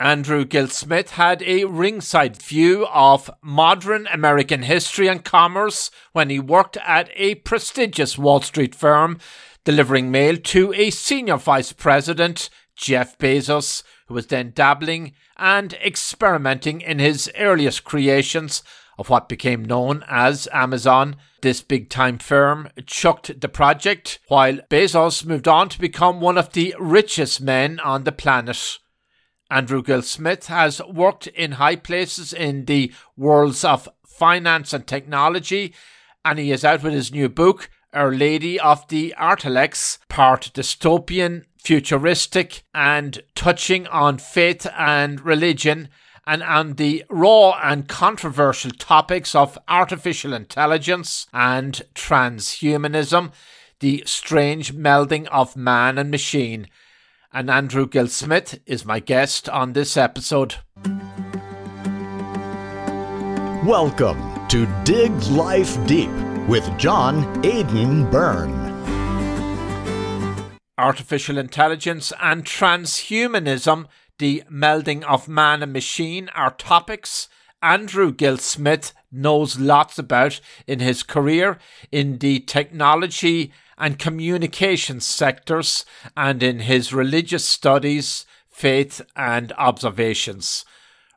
Andrew Gillsmith had a ringside view of modern American history and commerce when he worked at a prestigious Wall Street firm, delivering mail to a senior vice president, Jeff Bezos, who was then dabbling and experimenting in his earliest creations of what became known as Amazon. This big time firm chucked the project, while Bezos moved on to become one of the richest men on the planet. Andrew Gillsmith has worked in high places in the worlds of finance and technology, and he is out with his new book, Our Lady of the Artilects, part dystopian, futuristic, and touching on faith and religion, and on the raw and controversial topics of artificial intelligence and transhumanism, the strange melding of man and machine and Andrew Gillsmith is my guest on this episode. Welcome to Dig Life Deep with John Aidan Byrne. Artificial intelligence and transhumanism, the melding of man and machine, are topics Andrew Gillsmith knows lots about in his career in the technology and communication sectors and in his religious studies, faith, and observations.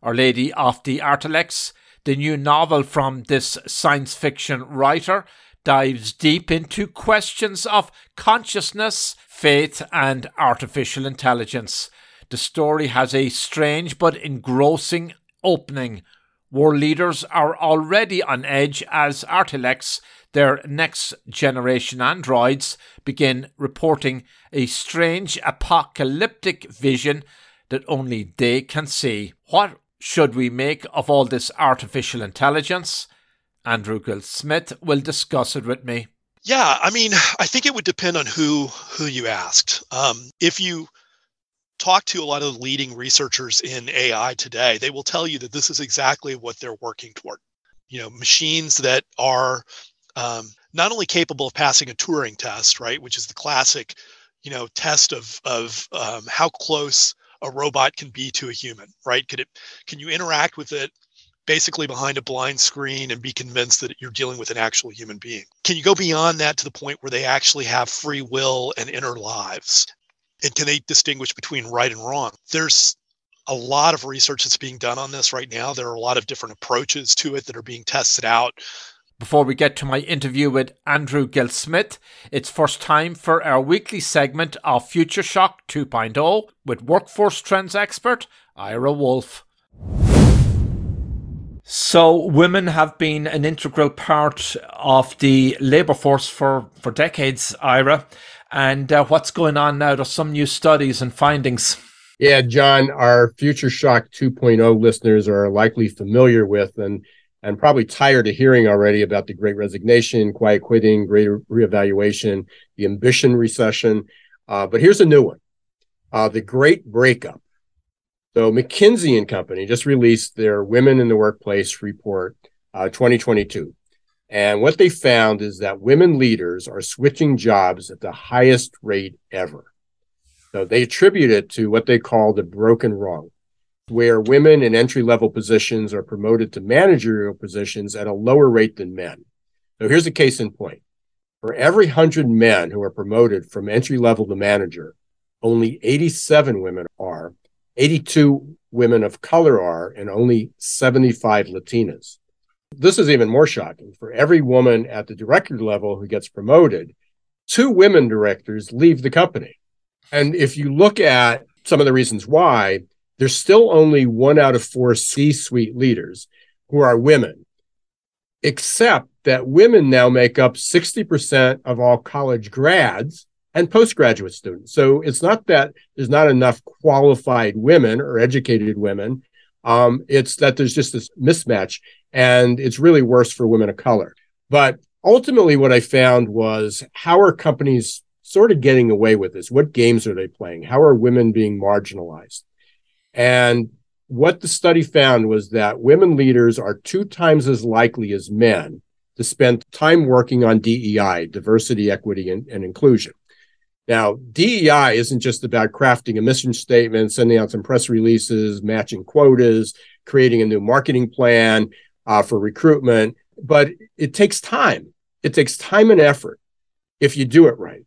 Our Lady of the Artilects, the new novel from this science fiction writer, dives deep into questions of consciousness, faith, and artificial intelligence. The story has a strange but engrossing opening. War leaders are already on edge as Artilects their next generation androids begin reporting a strange apocalyptic vision that only they can see. What should we make of all this artificial intelligence? Andrew Gillsmith will discuss it with me. Yeah, I mean, I think it would depend on who who you asked. Um, if you talk to a lot of the leading researchers in AI today, they will tell you that this is exactly what they're working toward. You know, machines that are um, not only capable of passing a Turing test, right, which is the classic, you know, test of of um, how close a robot can be to a human, right? Could it can you interact with it basically behind a blind screen and be convinced that you're dealing with an actual human being? Can you go beyond that to the point where they actually have free will and inner lives? And can they distinguish between right and wrong? There's a lot of research that's being done on this right now. There are a lot of different approaches to it that are being tested out. Before we get to my interview with Andrew Gillsmith, it's first time for our weekly segment of Future Shock 2.0 with workforce trends expert Ira Wolf. So, women have been an integral part of the labour force for, for decades, Ira. And uh, what's going on now? There's some new studies and findings. Yeah, John, our Future Shock 2.0 listeners are likely familiar with and and probably tired of hearing already about the great resignation, quiet quitting, great reevaluation, the ambition recession. Uh, but here's a new one uh, the great breakup. So, McKinsey and Company just released their Women in the Workplace report uh, 2022. And what they found is that women leaders are switching jobs at the highest rate ever. So they attribute it to what they call the broken rung where women in entry level positions are promoted to managerial positions at a lower rate than men. So here's a case in point. For every 100 men who are promoted from entry level to manager, only 87 women are, 82 women of color are, and only 75 Latinas. This is even more shocking. For every woman at the director level who gets promoted, two women directors leave the company. And if you look at some of the reasons why, there's still only one out of four C suite leaders who are women, except that women now make up 60% of all college grads and postgraduate students. So it's not that there's not enough qualified women or educated women. Um, it's that there's just this mismatch, and it's really worse for women of color. But ultimately, what I found was how are companies sort of getting away with this? What games are they playing? How are women being marginalized? And what the study found was that women leaders are two times as likely as men to spend time working on DEI, diversity, equity, and, and inclusion. Now, DEI isn't just about crafting a mission statement, sending out some press releases, matching quotas, creating a new marketing plan uh, for recruitment, but it takes time. It takes time and effort if you do it right.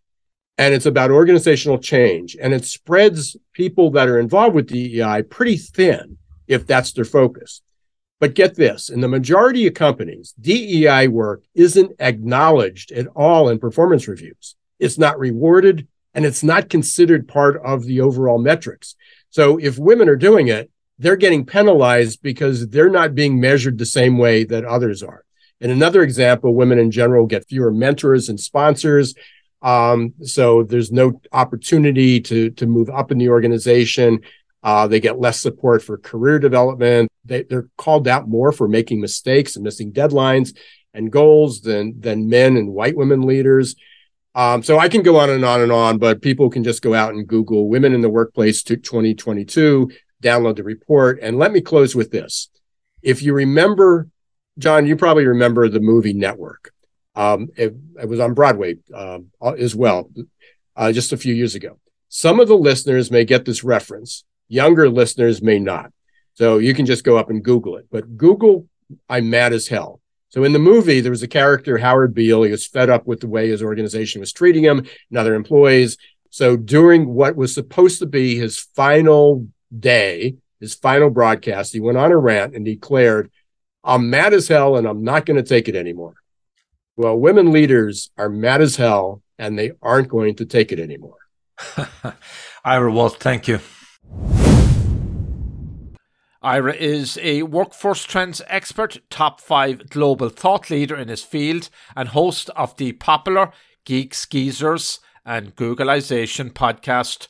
And it's about organizational change and it spreads people that are involved with DEI pretty thin if that's their focus. But get this in the majority of companies, DEI work isn't acknowledged at all in performance reviews. It's not rewarded and it's not considered part of the overall metrics. So if women are doing it, they're getting penalized because they're not being measured the same way that others are. In another example, women in general get fewer mentors and sponsors. Um, so there's no opportunity to, to move up in the organization. Uh, they get less support for career development. They, they're called out more for making mistakes and missing deadlines and goals than, than men and white women leaders. Um, so I can go on and on and on, but people can just go out and Google women in the workplace to 2022, download the report. And let me close with this. If you remember, John, you probably remember the movie Network. Um, it, it, was on Broadway uh, as well, uh, just a few years ago. Some of the listeners may get this reference. Younger listeners may not. So you can just go up and Google it. But Google, I'm mad as hell. So in the movie, there was a character, Howard Beale. He was fed up with the way his organization was treating him and other employees. So during what was supposed to be his final day, his final broadcast, he went on a rant and declared, I'm mad as hell and I'm not going to take it anymore. Well, women leaders are mad as hell and they aren't going to take it anymore. Ira Wolf, thank you. Ira is a workforce trends expert, top five global thought leader in his field, and host of the popular Geeks Geezers and Googlization podcast.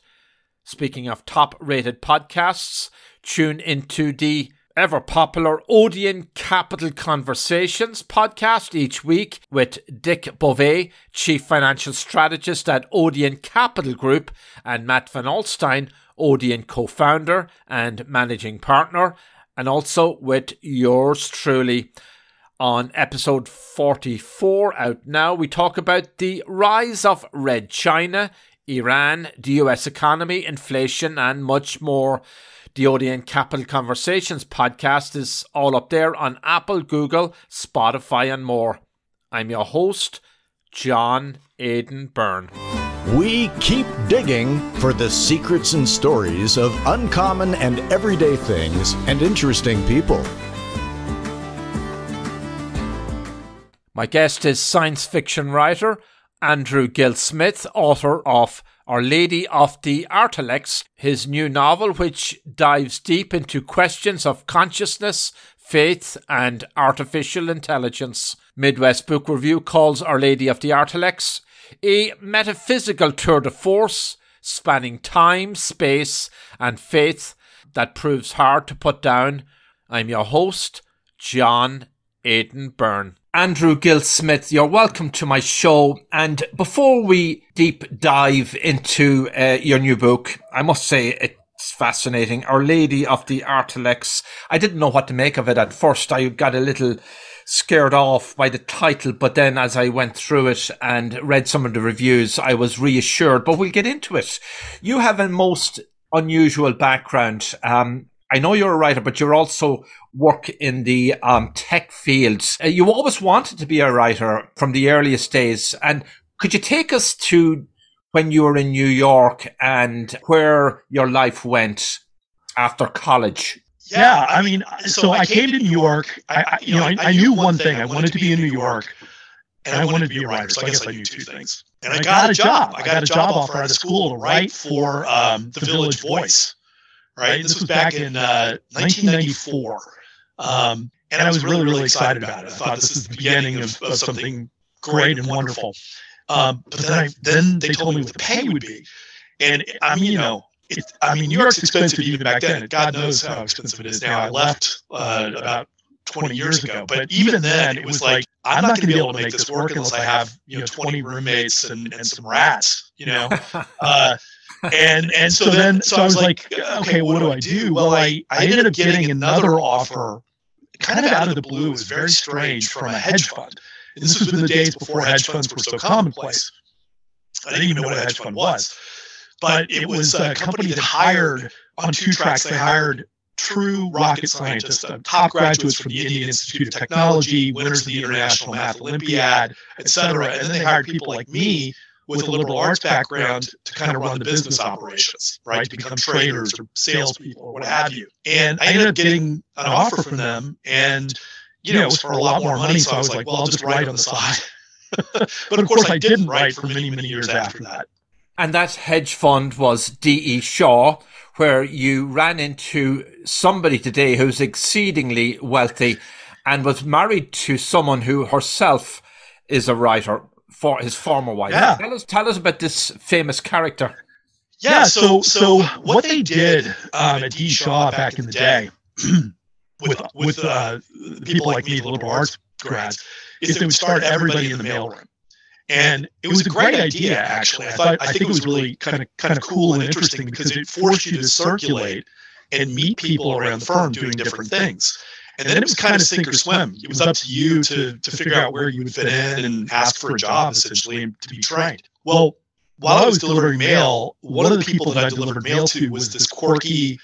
Speaking of top rated podcasts, tune into the ever popular Odeon Capital Conversations podcast each week with Dick Bove, Chief Financial Strategist at Odeon Capital Group, and Matt Van Alstyne, Odeon co founder and managing partner, and also with yours truly. On episode 44 out now, we talk about the rise of Red China, Iran, the US economy, inflation, and much more. The Odeon Capital Conversations podcast is all up there on Apple, Google, Spotify, and more. I'm your host, John Aidan Byrne. We keep digging for the secrets and stories of uncommon and everyday things and interesting people. My guest is science fiction writer Andrew Gillsmith, author of Our Lady of the Artilects, his new novel, which dives deep into questions of consciousness, faith, and artificial intelligence. Midwest Book Review calls Our Lady of the Artilects a metaphysical tour de force spanning time, space, and faith that proves hard to put down. I'm your host, John Aidan Byrne. Andrew Gillsmith, you're welcome to my show. And before we deep dive into uh, your new book, I must say it's fascinating. Our Lady of the Artilects. I didn't know what to make of it at first. I got a little scared off by the title, but then as I went through it and read some of the reviews, I was reassured. But we'll get into it. You have a most unusual background. Um, I know you're a writer, but you also work in the um, tech fields. Uh, you always wanted to be a writer from the earliest days. And could you take us to when you were in New York and where your life went after college? Yeah, I mean, so, so I came to New York. I, I you know, I, I, knew one thing. I wanted to be in New York, and I wanted to be a writer. So I guess I knew two things. And I got a job. I got a job offer out of school to write for um, the Village Voice. Right. This was back in uh, 1994. Um, and I was really, really excited about it. I thought this is the beginning of, of something great and wonderful. Um, but then, I, then they told me what the pay would be. And I mean, you know, it, I mean, New York's expensive even back then. God knows how expensive it is now. I left uh, about 20 years ago, but even then, it was like I'm not going to be able to make this work unless I have you know 20 roommates and, and some rats, you know. Uh, and and so then so I was like, okay, what do I do? Well, I I ended up getting another offer, kind of out of the blue. It was very strange from a hedge fund. And this was in the days before hedge funds were so commonplace. I didn't even know what a hedge fund was. But it was a company that hired on two tracks. They hired true rocket scientists, uh, top graduates from the Indian Institute of Technology, winners of the International Math Olympiad, et cetera. And then they hired people like me with a liberal arts background to kind of run the business operations, right? To become traders or salespeople or what have you. And I ended up getting an offer from them, and you know, it was for a lot more money. So I was like, well, I'll just write on the side. but of course, I didn't write for many, many years after that. And that hedge fund was D.E. Shaw, where you ran into somebody today who's exceedingly wealthy and was married to someone who herself is a writer for his former wife. Yeah. Tell us, tell us about this famous character. Yeah, so so what they did um, at D. Shaw back in the day with with uh, people like me, the liberal arts grads, is they would start everybody in the mailroom. And it was a great idea, actually. I thought I think it was really kind of kind of cool and interesting because it forced you to circulate and meet people around the firm doing different things. And then it was kind of sink or swim. It was up to you to to figure out where you would fit in and ask for a job essentially and to be trained. Well, while I was delivering mail, one of the people that I delivered mail to was this quirky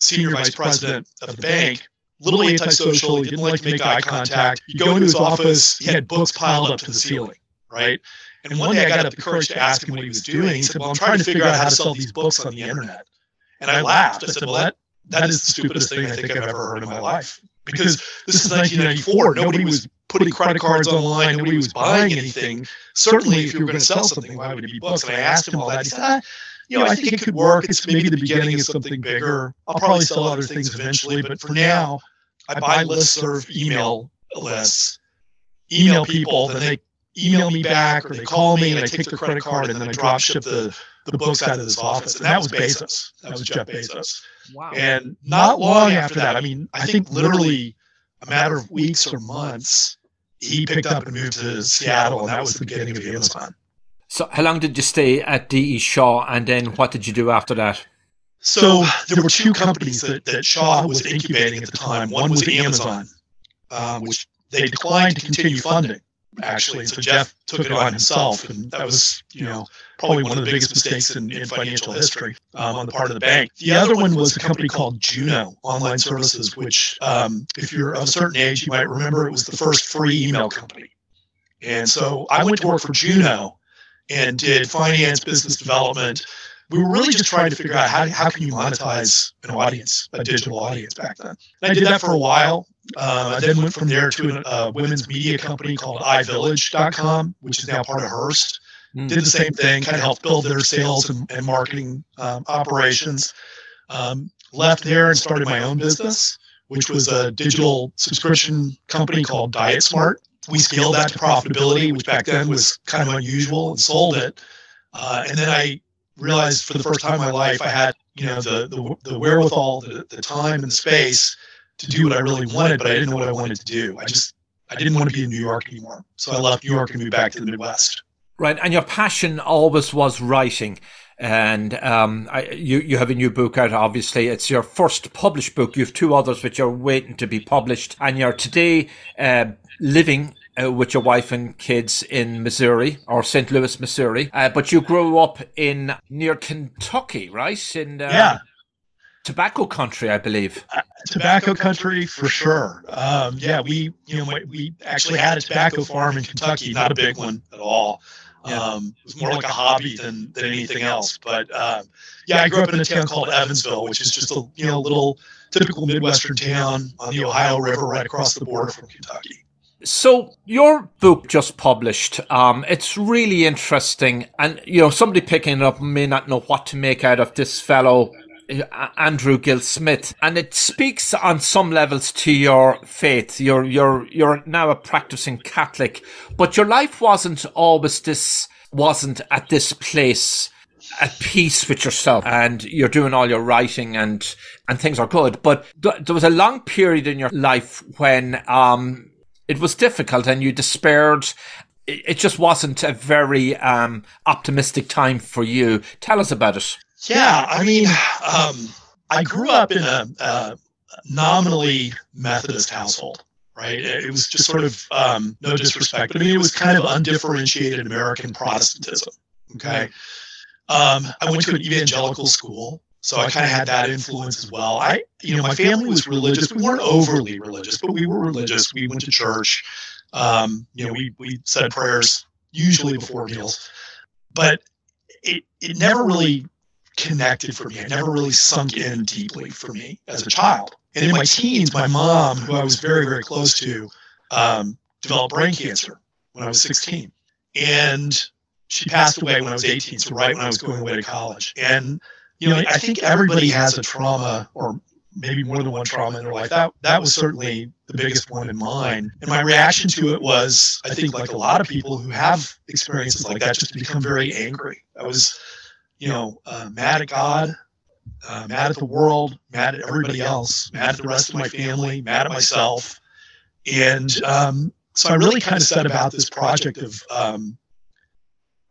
senior vice president of the bank little antisocial. He didn't like to make eye contact. You go into his office, he had books piled up to the ceiling right? And one day I got up the courage to ask him what he was doing. He said, Well, I'm trying to figure out how to sell these books on the internet. And I laughed. I said, Well, that, that is the stupidest thing I think I've ever heard in my life. Because this is 1994. Nobody was putting credit cards online. Nobody was buying anything. Certainly, if you were going to sell something, why would it be books? And I asked him all that. He said, ah, you know, I think it could work. It's maybe the beginning of something bigger. I'll probably sell other things eventually. But for now, I buy listserv email lists, email people, then they email me back or they call me and I take their credit card and then I drop ship the, the books out of this office. And that was Bezos. That was Jeff Bezos. Wow. And not long after that, I mean, I think literally a matter of weeks or months, he picked up and moved to Seattle, and that was the beginning of Amazon. So, how long did you stay at D.E. Shaw, and then what did you do after that? So, there were two companies that, that Shaw was incubating at the time. One was Amazon, um, which they declined to continue funding actually. So Jeff took it on himself, and that was, you know, probably one of the biggest mistakes in, in financial history um, on the part of the bank. The other one was a company called Juno Online Services, which, um, if you're of a certain age, you might remember it was the first free email company. And so I went to work for Juno and did finance, business development. We were really just trying to figure out how, how can you monetize an audience, a digital audience back then. And I did that for a while. Uh, I then went from there to a, a women's media company called iVillage.com, which is now part of Hearst. Mm. Did the same thing, kind of helped build their sales and, and marketing um, operations. Um, left there and started my own business, which was a digital subscription company called Diet Smart. We scaled that to profitability, which back then was kind of unusual, and sold it. Uh, and then I realized for the first time in my life I had, you know, the the, the wherewithal, the, the time and space to do what I really wanted, but I didn't know what I wanted to do. I just I didn't want to be in New York anymore. So I left New York and moved back to the Midwest. Right, and your passion always was writing. And um, I, you you have a new book out. Obviously, it's your first published book. You have two others which are waiting to be published, and you're today uh, living uh, with your wife and kids in Missouri or St. Louis, Missouri. Uh, but you grew up in near Kentucky, right? In uh, yeah, tobacco country, I believe. Uh, tobacco country for sure. Um, yeah, we you know we actually had a tobacco farm in Kentucky, not a big one at all. Um, it was more like a hobby than, than anything else. But um, yeah, I grew up in a town called Evansville, which is just a you know little typical midwestern town on the Ohio River, right across the border from Kentucky. So your book just published. Um, it's really interesting, and you know somebody picking it up may not know what to make out of this fellow Andrew Gillsmith, and it speaks on some levels to your faith. You're you're you're now a practicing Catholic, but your life wasn't always this. Wasn't at this place at peace with yourself. And you're doing all your writing and and things are good. But th- there was a long period in your life when um it was difficult and you despaired. It, it just wasn't a very um optimistic time for you. Tell us about it yeah, I mean, um, I grew up in a, a, nominally Methodist household, right? It was just sort of um, no disrespect, but I mean, it was kind of undifferentiated American Protestantism, Okay. Um, I went to an evangelical school, so I kind of had that influence as well. I, you know, my family was religious. We weren't overly religious, but we were religious. We went to church. Um, you know, we we said prayers usually before meals, but it it never really connected for me. It never really sunk in deeply for me as a child. And in my teens, my mom, who I was very very close to, um, developed brain cancer when I was 16, and she passed away when I was 18, so right when I was going away to college. And you know, I think everybody has a trauma or maybe more than one trauma in their life. That that was certainly the biggest one in mine. And my reaction to it was, I think, like a lot of people who have experiences like that, just become very angry. I was, you know, uh, mad at God, uh, mad at the world, mad at everybody else, mad at the rest of my family, mad at myself. And um, so I really kind of set about this project of um,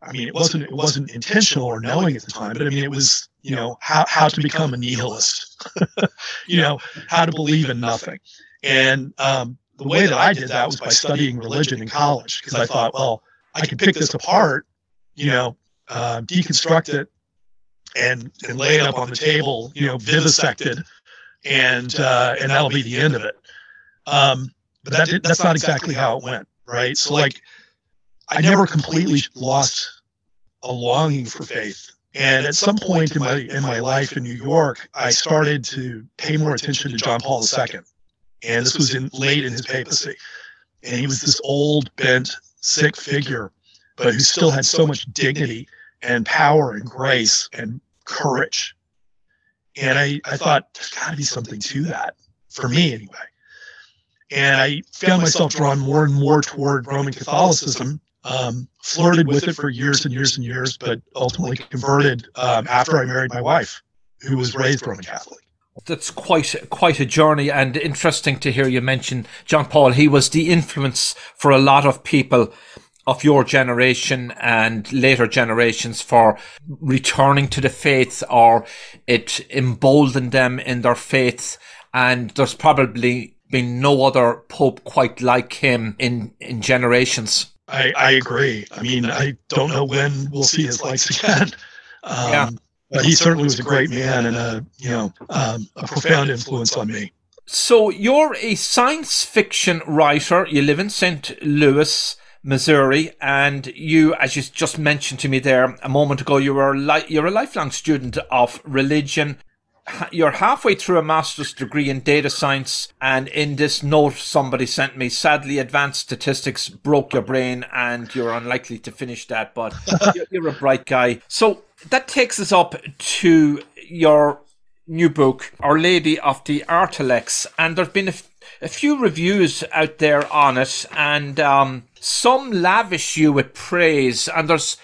I mean, it wasn't it wasn't intentional or knowing at the time, but I mean, it was you know how how to become a nihilist, you know how to believe in nothing, and um, the way that I did that was by studying religion in college because I thought, well, I can pick this apart, you know, uh, deconstruct it, and and lay it up on the table, you know, vivisected, and uh, and that'll be the end of it. Um, but that that's not exactly how it went, right? So like I never completely lost a longing for faith. And at some point in my in my life in New York, I started to pay more attention to John Paul II. And this was in late in his papacy. And he was this old, bent, sick figure, but who still had so much dignity and power and grace and courage. And I, I thought, there's got to be something to that, for me anyway. And I found myself drawn more and more toward Roman Catholicism um, flirted with it for years and years and years, but ultimately converted um, after I married my wife, who was raised Roman Catholic. That's quite quite a journey, and interesting to hear you mention John Paul. He was the influence for a lot of people of your generation and later generations for returning to the faith, or it emboldened them in their faith. And there's probably been no other pope quite like him in in generations. I, I agree. I mean, I don't know when we'll see his likes again. Um, yeah. But he certainly was a great man and a you know um, a profound influence on me. So you're a science fiction writer. You live in St. Louis, Missouri, and you, as you just mentioned to me there a moment ago, you were li- you're a lifelong student of religion you're halfway through a master's degree in data science, and in this note somebody sent me, sadly, advanced statistics broke your brain, and you're unlikely to finish that. But you're a bright guy, so that takes us up to your new book, Our Lady of the Artilects, and there's been a, f- a few reviews out there on it, and um, some lavish you with praise, and there's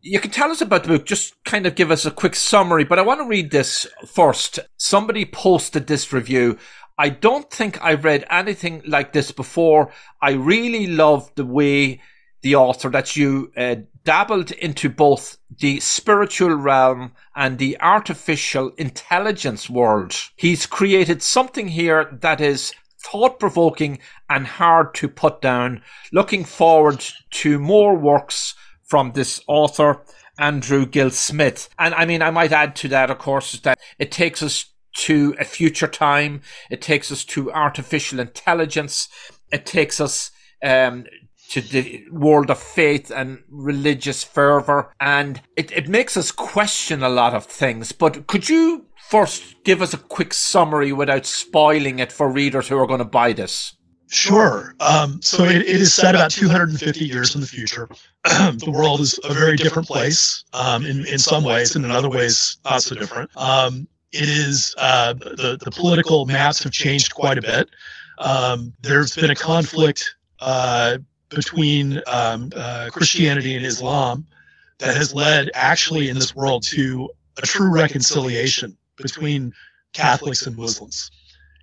you can tell us about the book, just kind of give us a quick summary, but I want to read this first. Somebody posted this review. I don't think I've read anything like this before. I really love the way the author that you uh, dabbled into both the spiritual realm and the artificial intelligence world. He's created something here that is thought provoking and hard to put down. Looking forward to more works from this author, Andrew Gillsmith. And I mean, I might add to that, of course, is that it takes us to a future time. It takes us to artificial intelligence. It takes us um, to the world of faith and religious fervor. And it, it makes us question a lot of things. But could you first give us a quick summary without spoiling it for readers who are going to buy this? Sure. Um, so it, it is set about 250 years in the future. the world is a very different place um, in, in some ways, and in other ways, not so different. Um, it is uh, the, the political maps have changed quite a bit. Um, there's been a conflict uh, between um, uh, Christianity and Islam that has led actually in this world to a true reconciliation between Catholics and Muslims.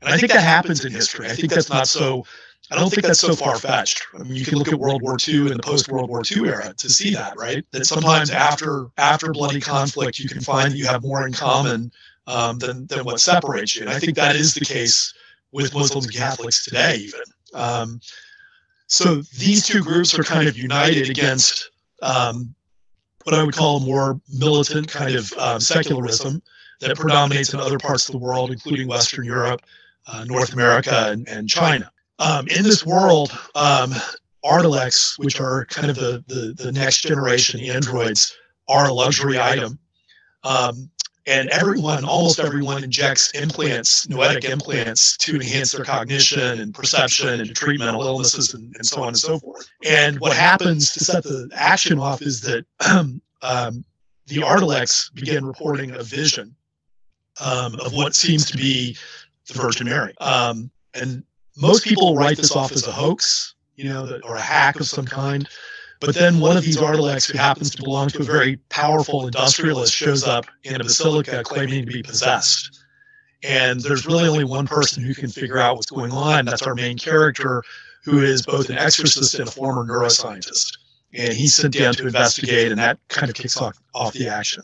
And I think that happens in history. I think that's not so. I don't think that's so far fetched. I mean, you can look at World War II and the post World War II era to see that, right? That sometimes after after bloody conflict, you can find that you have more in common um, than than what separates you. And I think that is the case with Muslims and Catholics today, even. Um, so these two groups are kind of united against um, what I would call a more militant kind of um, secularism that predominates in other parts of the world, including Western Europe, uh, North America, and, and China. Um, in this world, um, Artilects, which are kind of the, the, the next generation androids, are a luxury item. Um, and everyone, almost everyone, injects implants, noetic implants, to enhance their cognition and perception and treat mental illnesses and, and so on and so forth. And what happens to set the action off is that um, the Artilects begin reporting a vision um, of what seems to be the Virgin Mary. Um, and most people write this off as a hoax, you know, or a hack of some kind. But then one of these Artilects who happens to belong to a very powerful industrialist shows up in a basilica claiming to be possessed. And there's really only one person who can figure out what's going on. That's our main character, who is both an exorcist and a former neuroscientist. And he's sent down to investigate, and that kind of kicks off, off the action.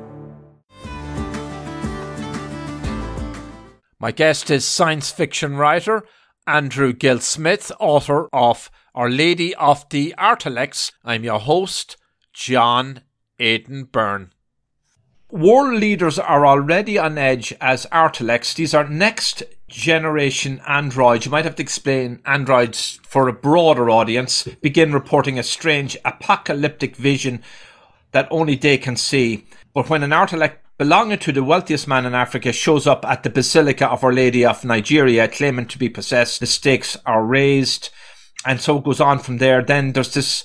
My guest is science fiction writer Andrew Gillsmith, author of Our Lady of the Artilects. I'm your host, John Aidan Byrne. World leaders are already on edge as Artilects. These are next generation androids. You might have to explain androids for a broader audience. Begin reporting a strange apocalyptic vision that only they can see. But when an Artilect belonging to the wealthiest man in Africa shows up at the Basilica of Our Lady of Nigeria claiming to be possessed. The stakes are raised. And so it goes on from there. Then there's this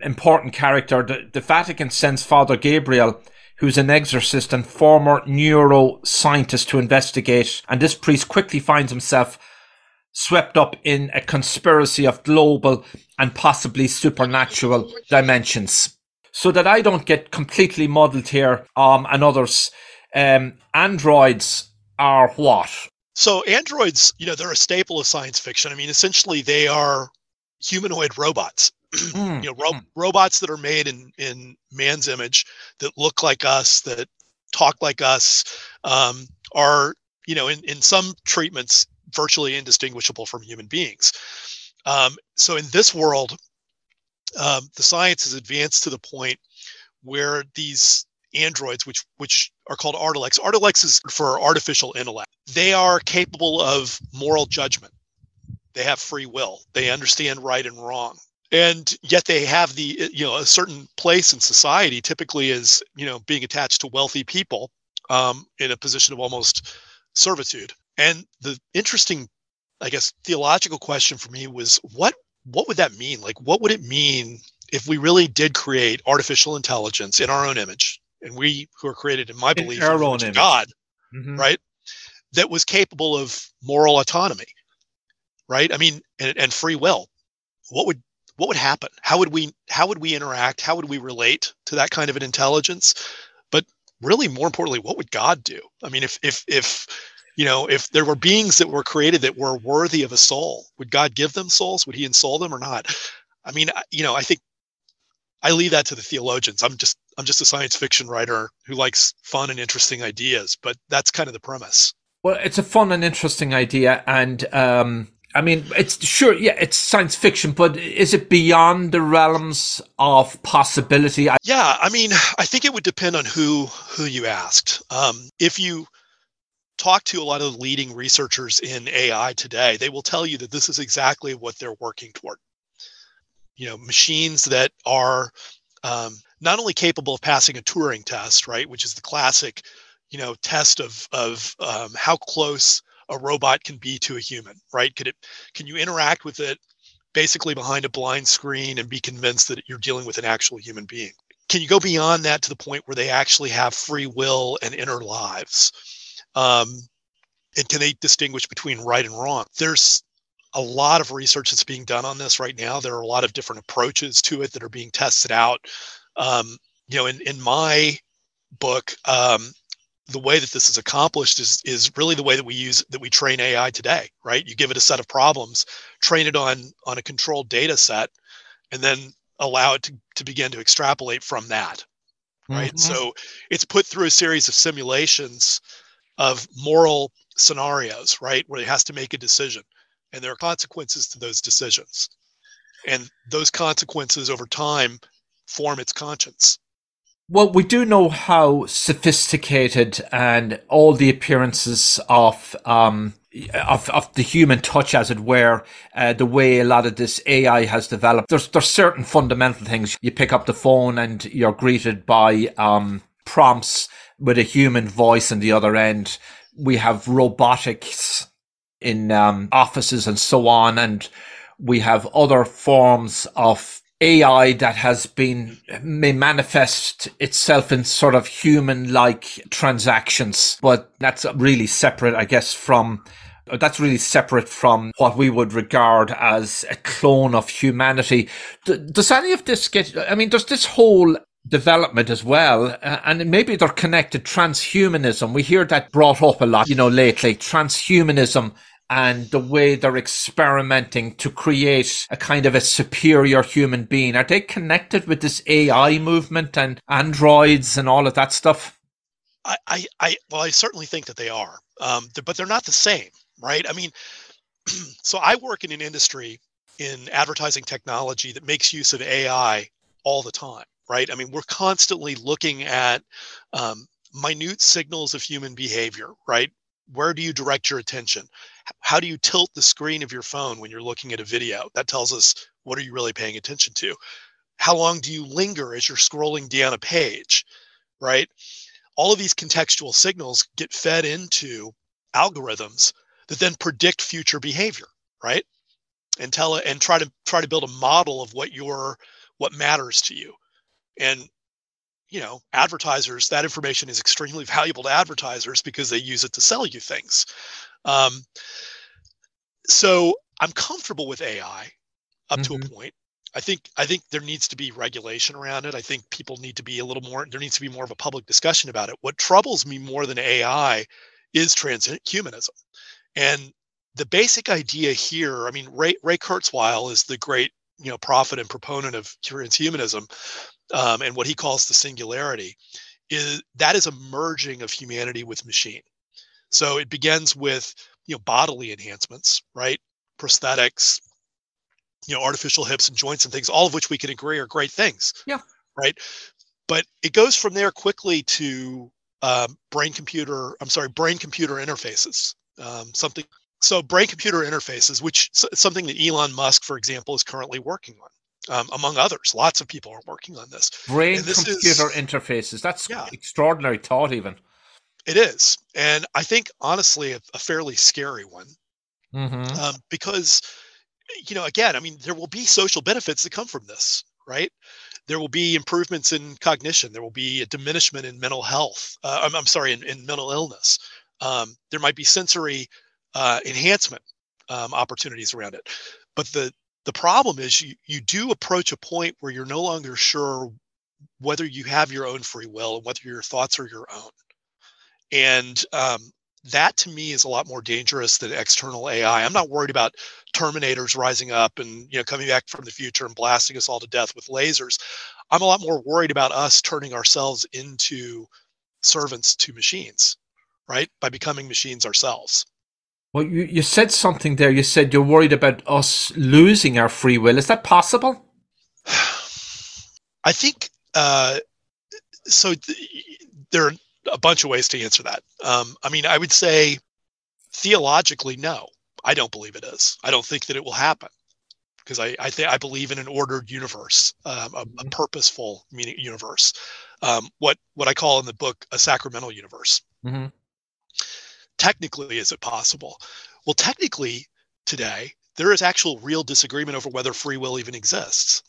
important character. The, the Vatican sends Father Gabriel, who's an exorcist and former neuroscientist to investigate. And this priest quickly finds himself swept up in a conspiracy of global and possibly supernatural dimensions so that I don't get completely muddled here um, and others. Um, androids are what? So androids, you know, they're a staple of science fiction. I mean, essentially, they are humanoid robots. mm, you know, ro- mm. robots that are made in in man's image that look like us, that talk like us, um, are you know, in in some treatments, virtually indistinguishable from human beings. Um, so in this world, um, the science has advanced to the point where these androids, which which are called Artilects, Artilects is for artificial intellect. They are capable of moral judgment. They have free will. They understand right and wrong, and yet they have the you know a certain place in society. Typically, is you know being attached to wealthy people um, in a position of almost servitude. And the interesting, I guess, theological question for me was what what would that mean? Like, what would it mean if we really did create artificial intelligence in our own image, and we who are created in my in belief, our own image. God, mm-hmm. right? That was capable of moral autonomy, right? I mean, and, and free will. What would what would happen? How would we how would we interact? How would we relate to that kind of an intelligence? But really, more importantly, what would God do? I mean, if if if you know, if there were beings that were created that were worthy of a soul, would God give them souls? Would he ensoul them or not? I mean, you know, I think I leave that to the theologians. I'm just I'm just a science fiction writer who likes fun and interesting ideas, but that's kind of the premise. Well, it's a fun and interesting idea, and um, I mean, it's sure, yeah, it's science fiction, but is it beyond the realms of possibility? Yeah, I mean, I think it would depend on who who you asked. Um, if you talk to a lot of the leading researchers in AI today, they will tell you that this is exactly what they're working toward. You know, machines that are um, not only capable of passing a Turing test, right, which is the classic, you know, test of of um, how close a robot can be to a human, right? Could it can you interact with it basically behind a blind screen and be convinced that you're dealing with an actual human being? Can you go beyond that to the point where they actually have free will and inner lives? Um, and can they distinguish between right and wrong? There's a lot of research that's being done on this right now. There are a lot of different approaches to it that are being tested out. Um, you know, in in my book, um, the way that this is accomplished is is really the way that we use that we train AI today, right? You give it a set of problems, train it on on a controlled data set, and then allow it to, to begin to extrapolate from that. Right. Mm-hmm. So it's put through a series of simulations of moral scenarios, right, where it has to make a decision. And there are consequences to those decisions. And those consequences over time form its conscience. Well, we do know how sophisticated and all the appearances of um, of, of the human touch, as it were, uh, the way a lot of this AI has developed. There's there's certain fundamental things. You pick up the phone and you're greeted by um, prompts with a human voice on the other end. We have robotics in um, offices and so on, and we have other forms of AI that has been may manifest itself in sort of human like transactions, but that's really separate, I guess, from that's really separate from what we would regard as a clone of humanity. D- does any of this get? I mean, does this whole development as well, uh, and maybe they're connected transhumanism. We hear that brought up a lot, you know, lately. Transhumanism and the way they're experimenting to create a kind of a superior human being. Are they connected with this AI movement and androids and all of that stuff? I, I, I well, I certainly think that they are, um, but they're not the same, right? I mean, so I work in an industry in advertising technology that makes use of AI all the time, right? I mean, we're constantly looking at um, minute signals of human behavior, right? Where do you direct your attention? how do you tilt the screen of your phone when you're looking at a video? That tells us what are you really paying attention to? How long do you linger as you're scrolling down a page, right? All of these contextual signals get fed into algorithms that then predict future behavior, right? And tell it and try to try to build a model of what your what matters to you. And you know, advertisers, that information is extremely valuable to advertisers because they use it to sell you things. Um, so I'm comfortable with AI up mm-hmm. to a mm-hmm. point. I think I think there needs to be regulation around it. I think people need to be a little more. There needs to be more of a public discussion about it. What troubles me more than AI is transhumanism, and the basic idea here. I mean, Ray Ray Kurzweil is the great you know prophet and proponent of transhumanism, um, and what he calls the singularity is that is a merging of humanity with machine. So it begins with you know bodily enhancements, right? Prosthetics, you know, artificial hips and joints and things, all of which we can agree are great things. Yeah. Right. But it goes from there quickly to um, brain computer. I'm sorry, brain computer interfaces. Um, something. So brain computer interfaces, which something that Elon Musk, for example, is currently working on. Um, among others. Lots of people are working on this. Brain computer is, interfaces. That's yeah. extraordinary thought, even. It is, and I think honestly a, a fairly scary one, mm-hmm. um, because you know, again, I mean, there will be social benefits that come from this, right? There will be improvements in cognition. There will be a diminishment in mental health. Uh, I'm, I'm, sorry, in, in mental illness. Um, there might be sensory uh, enhancement um, opportunities around it, but the the problem is you you do approach a point where you're no longer sure whether you have your own free will and whether your thoughts are your own and um, that to me is a lot more dangerous than external AI. I'm not worried about terminators rising up and you know coming back from the future and blasting us all to death with lasers. I'm a lot more worried about us turning ourselves into servants to machines, right? By becoming machines ourselves. Well, you, you said something there. You said you're worried about us losing our free will. Is that possible? I think uh, so. Th- there are a bunch of ways to answer that. Um, I mean, I would say theologically, no, I don't believe it is. I don't think that it will happen because I I think I believe in an ordered universe, um, a, a, mm-hmm. purposeful meaning universe. Um, what what I call in the book a sacramental universe. Mm-hmm. Technically, is it possible? Well, technically, today there is actual real disagreement over whether free will even exists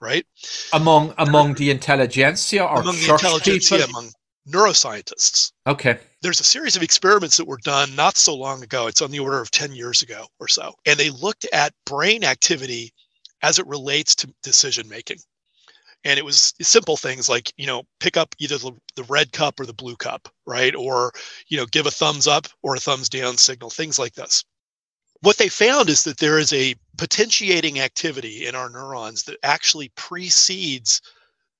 right among among the intelligentsia or among the intelligentsia people? among neuroscientists. Okay. There's a series of experiments that were done not so long ago. It's on the order of 10 years ago or so. And they looked at brain activity as it relates to decision making. And it was simple things like you know pick up either the, the red cup or the blue cup right? Or you know give a thumbs up or a thumbs down signal things like this. What they found is that there is a potentiating activity in our neurons that actually precedes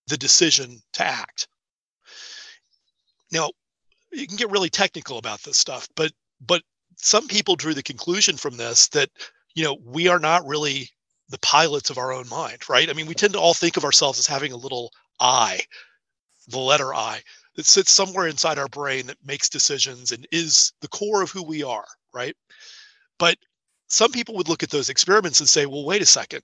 the decision to act. Now you can get really technical about this stuff but but some people drew the conclusion from this that you know we are not really the pilots of our own mind, right? I mean, we tend to all think of ourselves as having a little I, the letter I, that sits somewhere inside our brain that makes decisions and is the core of who we are, right? But some people would look at those experiments and say, well, wait a second.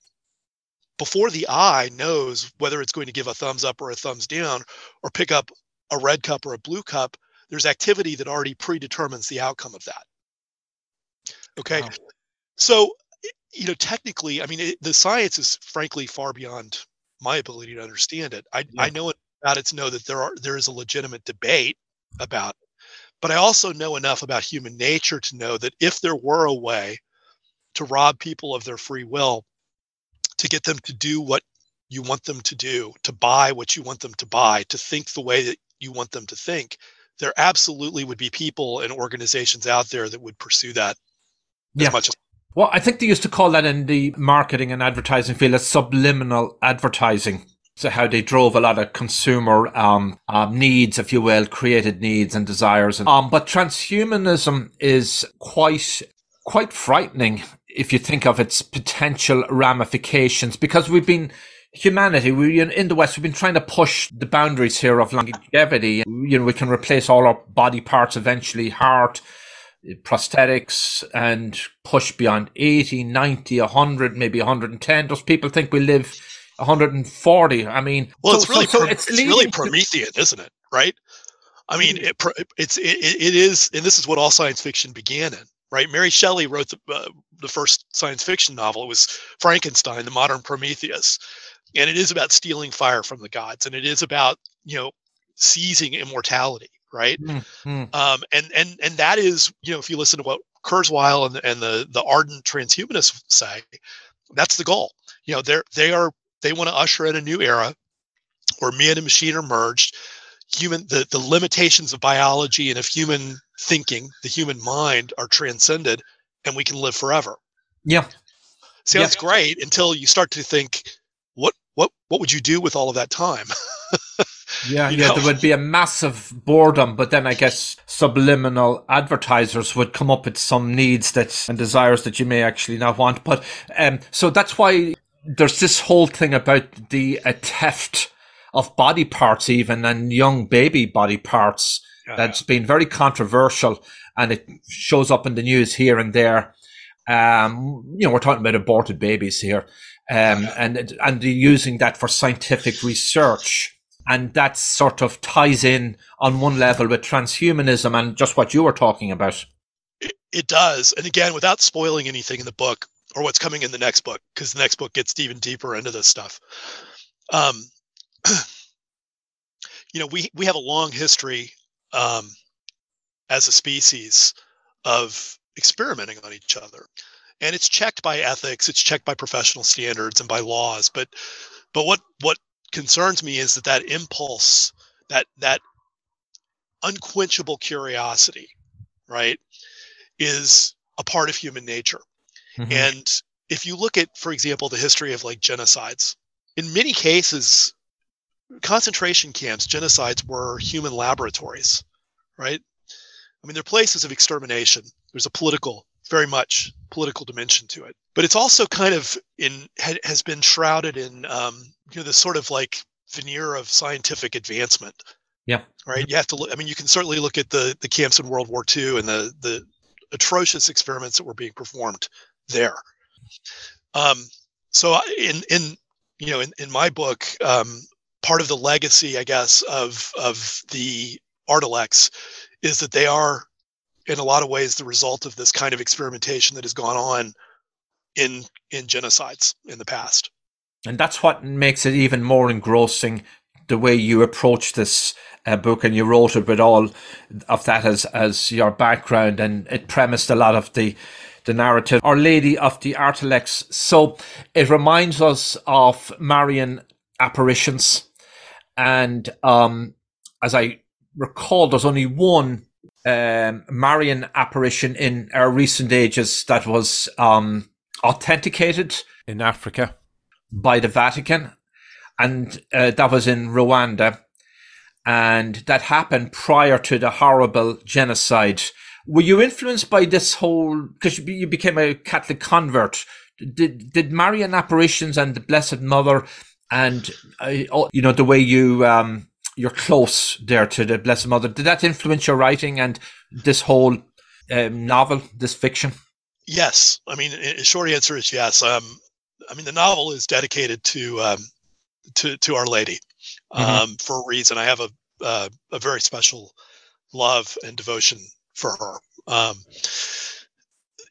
Before the I knows whether it's going to give a thumbs up or a thumbs down or pick up a red cup or a blue cup, there's activity that already predetermines the outcome of that. Okay. Wow. So you know, technically, I mean, it, the science is frankly far beyond my ability to understand it. I, yeah. I know about it to know that there are there is a legitimate debate about it, but I also know enough about human nature to know that if there were a way to rob people of their free will, to get them to do what you want them to do, to buy what you want them to buy, to think the way that you want them to think, there absolutely would be people and organizations out there that would pursue that yeah. as much as well, I think they used to call that in the marketing and advertising field as subliminal advertising. So how they drove a lot of consumer um, um, needs, if you will, created needs and desires. Um, but transhumanism is quite quite frightening if you think of its potential ramifications, because we've been humanity, we in the West, we've been trying to push the boundaries here of longevity. You know, we can replace all our body parts eventually, heart, prosthetics and push beyond 80, 90, 100, maybe 110. Those people think we live 140. I mean, well, so, it's really, so, so it's, it's really Promethean, to- isn't it? Right? I mean, it, it's it, it is, and this is what all science fiction began in, right? Mary Shelley wrote the, uh, the first science fiction novel. It was Frankenstein, the modern Prometheus, and it is about stealing fire from the gods, and it is about you know seizing immortality right? Mm-hmm. Um, and and and that is, you know, if you listen to what Kurzweil and, and the the ardent transhumanists say, that's the goal. You know, they're they are they want to usher in a new era where man and machine are merged. Human the the limitations of biology and of human thinking, the human mind, are transcended, and we can live forever. Yeah, sounds yeah. great until you start to think, what what what would you do with all of that time? Yeah, yeah, know? there would be a massive boredom, but then I guess subliminal advertisers would come up with some needs that and desires that you may actually not want. But um, so that's why there's this whole thing about the uh, theft of body parts, even and young baby body parts. Yeah. That's been very controversial, and it shows up in the news here and there. Um, you know, we're talking about aborted babies here, um, and and using that for scientific research and that sort of ties in on one level with transhumanism and just what you were talking about. It, it does. And again, without spoiling anything in the book or what's coming in the next book, because the next book gets even deeper into this stuff. Um, you know, we, we have a long history um, as a species of experimenting on each other. And it's checked by ethics, it's checked by professional standards and by laws. But but what what concerns me is that that impulse, that that unquenchable curiosity, right, is a part of human nature. Mm-hmm. And if you look at, for example, the history of like genocides, in many cases, concentration camps, genocides were human laboratories, right? I mean, they're places of extermination. There's a political, very much political dimension to it, but it's also kind of in has been shrouded in um, you know the sort of like veneer of scientific advancement. Yeah. Right. You have to look. I mean, you can certainly look at the the camps in World War II and the the atrocious experiments that were being performed there. Um, so in in you know in, in my book, um, part of the legacy, I guess, of of the Artilects is that they are in a lot of ways the result of this kind of experimentation that has gone on in in genocides in the past. And that's what makes it even more engrossing the way you approach this uh, book and you wrote it with all of that as, as your background and it premised a lot of the, the narrative. Our Lady of the Artilects. So it reminds us of Marian apparitions, and um, as I recall, there's only one um, Marian apparition in our recent ages that was um, authenticated in Africa by the Vatican, and uh, that was in Rwanda, and that happened prior to the horrible genocide. Were you influenced by this whole? Because you became a Catholic convert. Did did Marian apparitions and the Blessed Mother, and uh, you know the way you um, you're close there to the Blessed Mother. Did that influence your writing and this whole um, novel, this fiction? Yes, I mean, a short answer is yes. Um, I mean, the novel is dedicated to um, to to Our Lady mm-hmm. um, for a reason. I have a uh, a very special love and devotion for her. Um,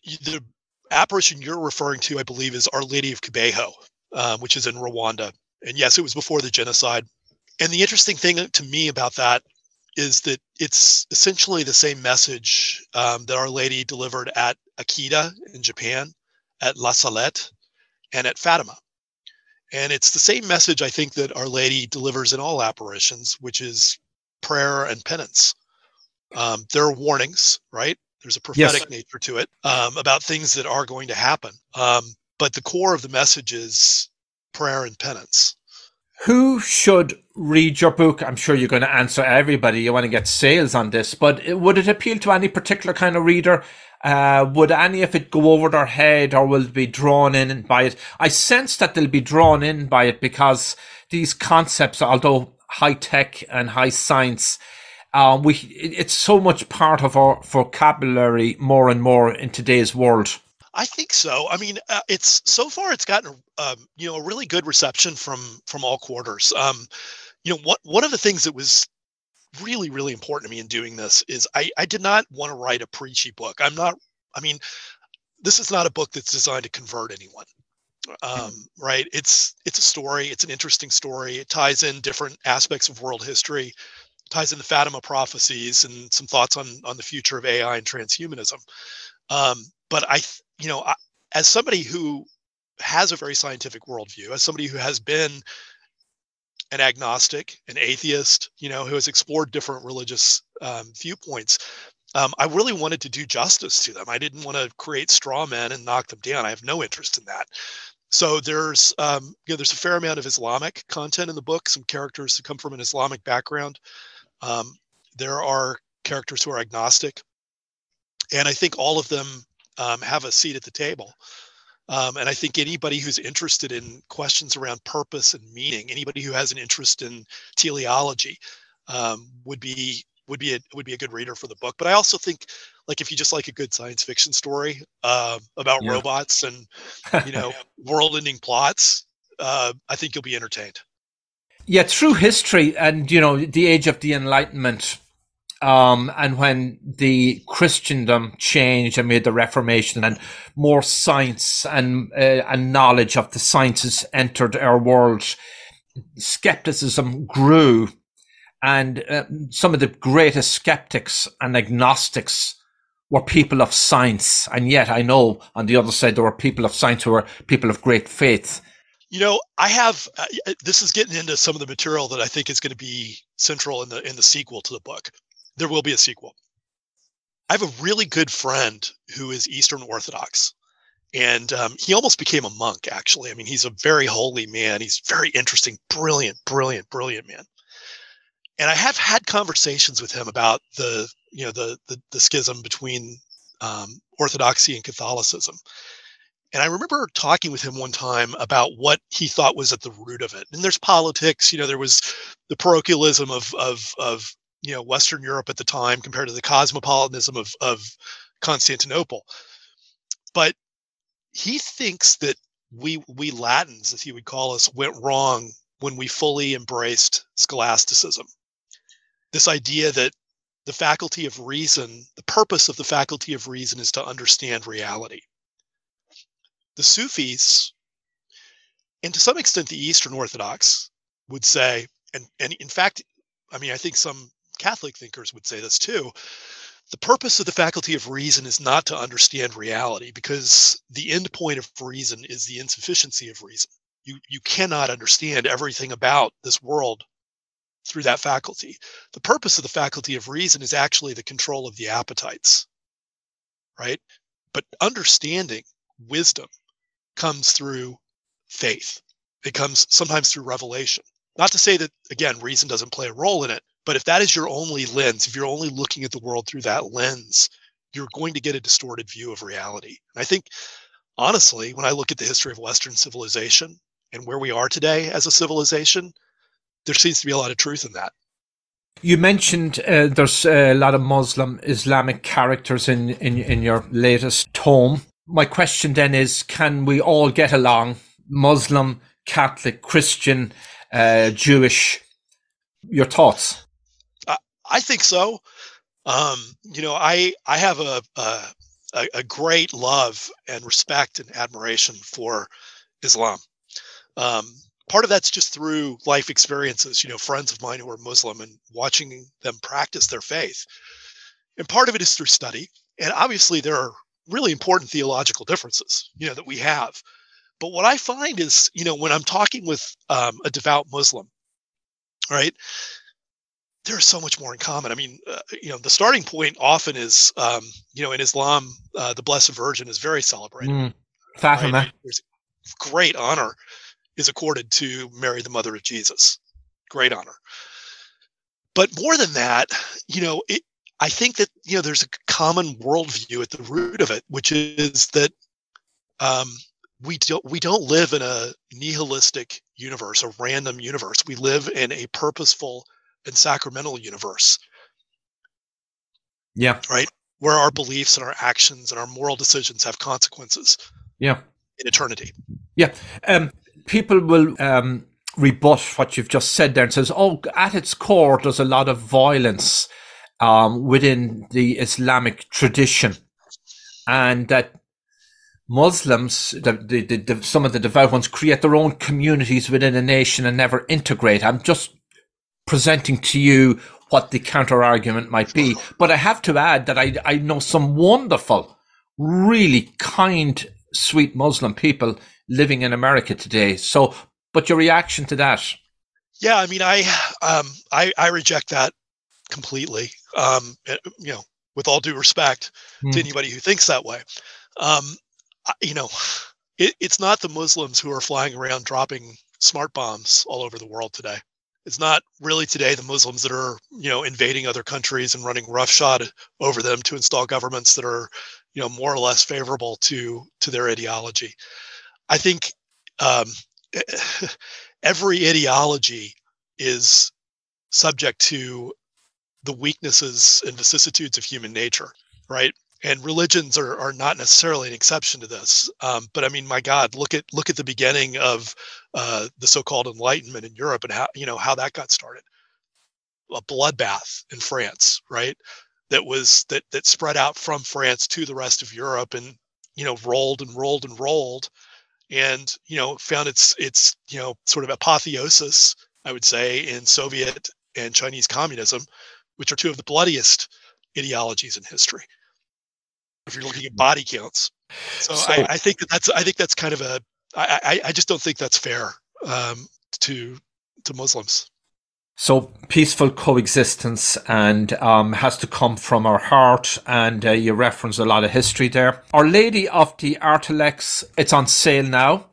the apparition you're referring to, I believe, is Our Lady of Kibeho, um, which is in Rwanda. And yes, it was before the genocide. And the interesting thing to me about that is that it's essentially the same message um, that Our Lady delivered at Akita in Japan, at La Salette, and at Fatima. And it's the same message I think that Our Lady delivers in all apparitions, which is prayer and penance. Um, there are warnings, right? There's a prophetic yes. nature to it um, about things that are going to happen. Um, but the core of the message is prayer and penance. Who should read your book? I'm sure you're going to answer everybody. You want to get sales on this, but would it appeal to any particular kind of reader? Uh, would any of it go over their head or will be drawn in by it? I sense that they'll be drawn in by it because these concepts, although high tech and high science, um, we it's so much part of our vocabulary more and more in today's world. I think so. I mean, uh, it's so far it's gotten um, you know a really good reception from from all quarters. Um, you know, what one of the things that was really really important to me in doing this is I I did not want to write a preachy book. I'm not. I mean, this is not a book that's designed to convert anyone. Um, right? It's it's a story. It's an interesting story. It ties in different aspects of world history ties in the Fatima prophecies and some thoughts on on the future of AI and transhumanism. Um, but I, you know, I, as somebody who has a very scientific worldview, as somebody who has been an agnostic, an atheist, you know, who has explored different religious um, viewpoints, um, I really wanted to do justice to them. I didn't want to create straw men and knock them down. I have no interest in that. So there's, um, you know, there's a fair amount of Islamic content in the book. Some characters who come from an Islamic background. Um, there are characters who are agnostic, and I think all of them um, have a seat at the table. Um, and I think anybody who's interested in questions around purpose and meaning, anybody who has an interest in teleology, um, would be would be a would be a good reader for the book. But I also think, like, if you just like a good science fiction story uh, about yeah. robots and you know world-ending plots, uh, I think you'll be entertained. Yeah, through history and you know the age of the Enlightenment, um, and when the Christendom changed and made the Reformation, and more science and uh, and knowledge of the sciences entered our world, skepticism grew, and uh, some of the greatest skeptics and agnostics were people of science. And yet, I know on the other side there were people of science who were people of great faith. You know, I have uh, this is getting into some of the material that I think is going to be central in the in the sequel to the book there will be a sequel. I have a really good friend who is Eastern Orthodox, and um, he almost became a monk. Actually, I mean, he's a very holy man. He's very interesting, brilliant, brilliant, brilliant man. And I have had conversations with him about the, you know, the the, the schism between um, Orthodoxy and Catholicism. And I remember talking with him one time about what he thought was at the root of it. And there's politics, you know, there was the parochialism of of of you know Western Europe at the time compared to the cosmopolitanism of of Constantinople. But he thinks that we we Latins, as he would call us, went wrong when we fully embraced scholasticism. This idea that the faculty of reason, the purpose of the faculty of reason is to understand reality. The Sufis, and to some extent the Eastern Orthodox, would say, and, and in fact, I mean, I think some Catholic thinkers would say this too. The purpose of the faculty of reason is not to understand reality because the end point of reason is the insufficiency of reason. You you cannot understand everything about this world through that faculty. The purpose of the faculty of reason is actually the control of the appetites, right? But understanding wisdom comes through faith. It comes sometimes through revelation. Not to say that, again, reason doesn't play a role in it, but if that is your only lens, if you're only looking at the world through that lens, you're going to get a distorted view of reality. And I think, honestly, when I look at the history of Western civilization and where we are today as a civilization, there seems to be a lot of truth in that. You mentioned uh, there's a lot of Muslim Islamic characters in, in, in your latest tome. My question then is can we all get along, Muslim, Catholic, Christian, uh, Jewish? Your thoughts? I, think so. Um, you know, I I have a, a a great love and respect and admiration for Islam. Um, part of that's just through life experiences, you know, friends of mine who are Muslim and watching them practice their faith. And part of it is through study. And obviously, there are really important theological differences, you know, that we have. But what I find is, you know, when I'm talking with um, a devout Muslim, right, there's so much more in common. I mean, uh, you know, the starting point often is, um, you know, in Islam, uh, the Blessed Virgin is very celebrated. Mm. Fatima. Right? There's great honor is accorded to Mary, the mother of Jesus. Great honor. But more than that, you know, it, I think that you know there's a common worldview at the root of it, which is that um, we don't we don't live in a nihilistic universe, a random universe. We live in a purposeful and sacramental universe. Yeah. Right. Where our beliefs and our actions and our moral decisions have consequences. Yeah. In eternity. Yeah. Um, people will um, rebut what you've just said there and says, oh, at its core, there's a lot of violence um, within the Islamic tradition. And that Muslims, the, the, the, some of the devout ones, create their own communities within a nation and never integrate. I'm just presenting to you what the counter argument might be. But I have to add that I, I know some wonderful, really kind, sweet Muslim people living in America today. So, but your reaction to that? Yeah, I mean, I um, I, I reject that completely. Um, eh, you know, with all due respect mm. to hmm. anybody who thinks that way. Um, you know, it, it's not the Muslims who are flying around dropping smart bombs all over the world today. It's not really today the Muslims that are, you know, invading other countries and running roughshod over them to install governments that are, you know, more or less favorable to to their ideology. I think um, every ideology is subject to the weaknesses and vicissitudes of human nature, right? And religions are, are not necessarily an exception to this. Um, but I mean, my God, look at look at the beginning of uh, the so-called Enlightenment in Europe and how you know how that got started. A bloodbath in France, right? That was that that spread out from France to the rest of Europe and you know rolled and rolled and rolled and you know found its its you know sort of apotheosis i would say in soviet and chinese communism which are two of the bloodiest ideologies in history if you're looking at body counts so, so I, I, think that that's i think that's kind of a i i, I just don't think that's fair um, to to muslims so peaceful coexistence and um, has to come from our heart. And uh, you reference a lot of history there. Our Lady of the Artilects, it's on sale now.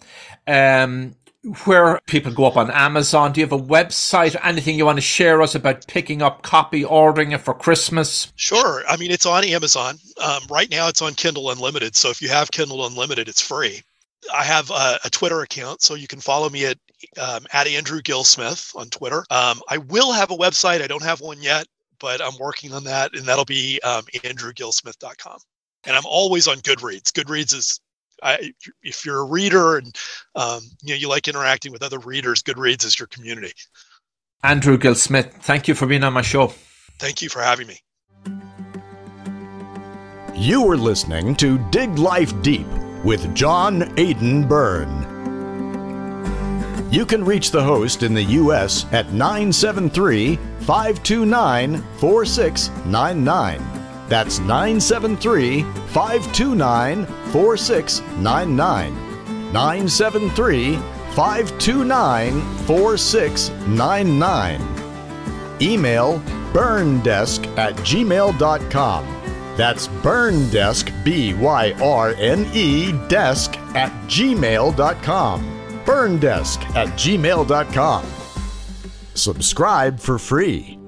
Um, where people go up on Amazon. Do you have a website? Anything you want to share us about picking up copy, ordering it for Christmas? Sure. I mean, it's on Amazon. Um, right now, it's on Kindle Unlimited. So if you have Kindle Unlimited, it's free. I have a, a, Twitter account, so you can follow me at um, at Andrew Gillsmith on Twitter. Um, I will have a website. I don't have one yet, but I'm working on that, and that'll be um, andrewgillsmith.com. And I'm always on Goodreads. Goodreads is I, if you're a reader and um, you know you like interacting with other readers, Goodreads is your community. Andrew Gillsmith, thank you for being on my show. Thank you for having me. You were listening to Dig Life Deep with John Aidan Byrne. You can reach the host in the U.S. at 973 529 4699. That's 973 529 4699. 973 529 4699. Email byrnedesk at gmail.com. That's byrnedesk, B Y R N E, desk at gmail.com. Byrnedesk at gmail.com. Subscribe for free.